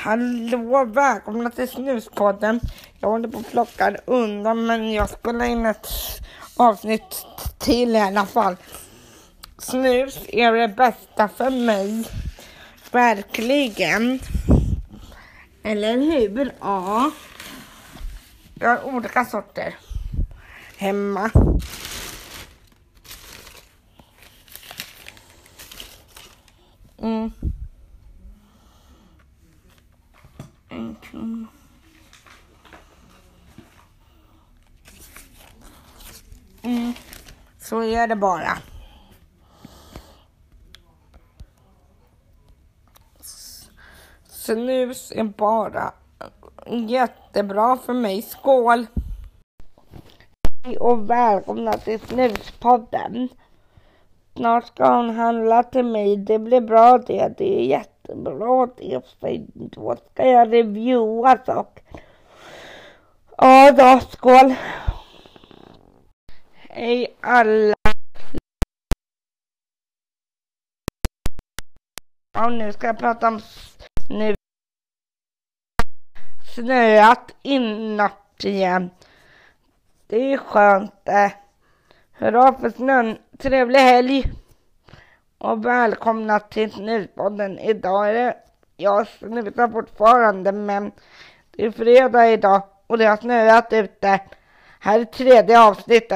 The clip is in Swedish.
Hallå, välkomna till Snuspodden. Jag håller på att plocka undan men jag spelar in ett avsnitt till i alla fall. Snus är det bästa för mig. Verkligen. Eller hur? Ja. Jag har olika sorter hemma. Mm. Mm. Mm. Så är det bara. Snus är bara jättebra för mig. Skål! Hej och välkomna till Snuspodden. Snart ska hon handla till mig. Det blir bra det. Det är jättebra det. För då ska jag reviewa saker. Ja då, skål. Hej alla. Ja, nu ska jag prata om snö. Snöat inatt igen. Det är skönt det. Hurra för snön. Trevlig helg. Och välkomna till Snuspodden. Idag är det, jag snusar fortfarande men det är fredag idag och det har snöat ute. Här är tredje avsnittet.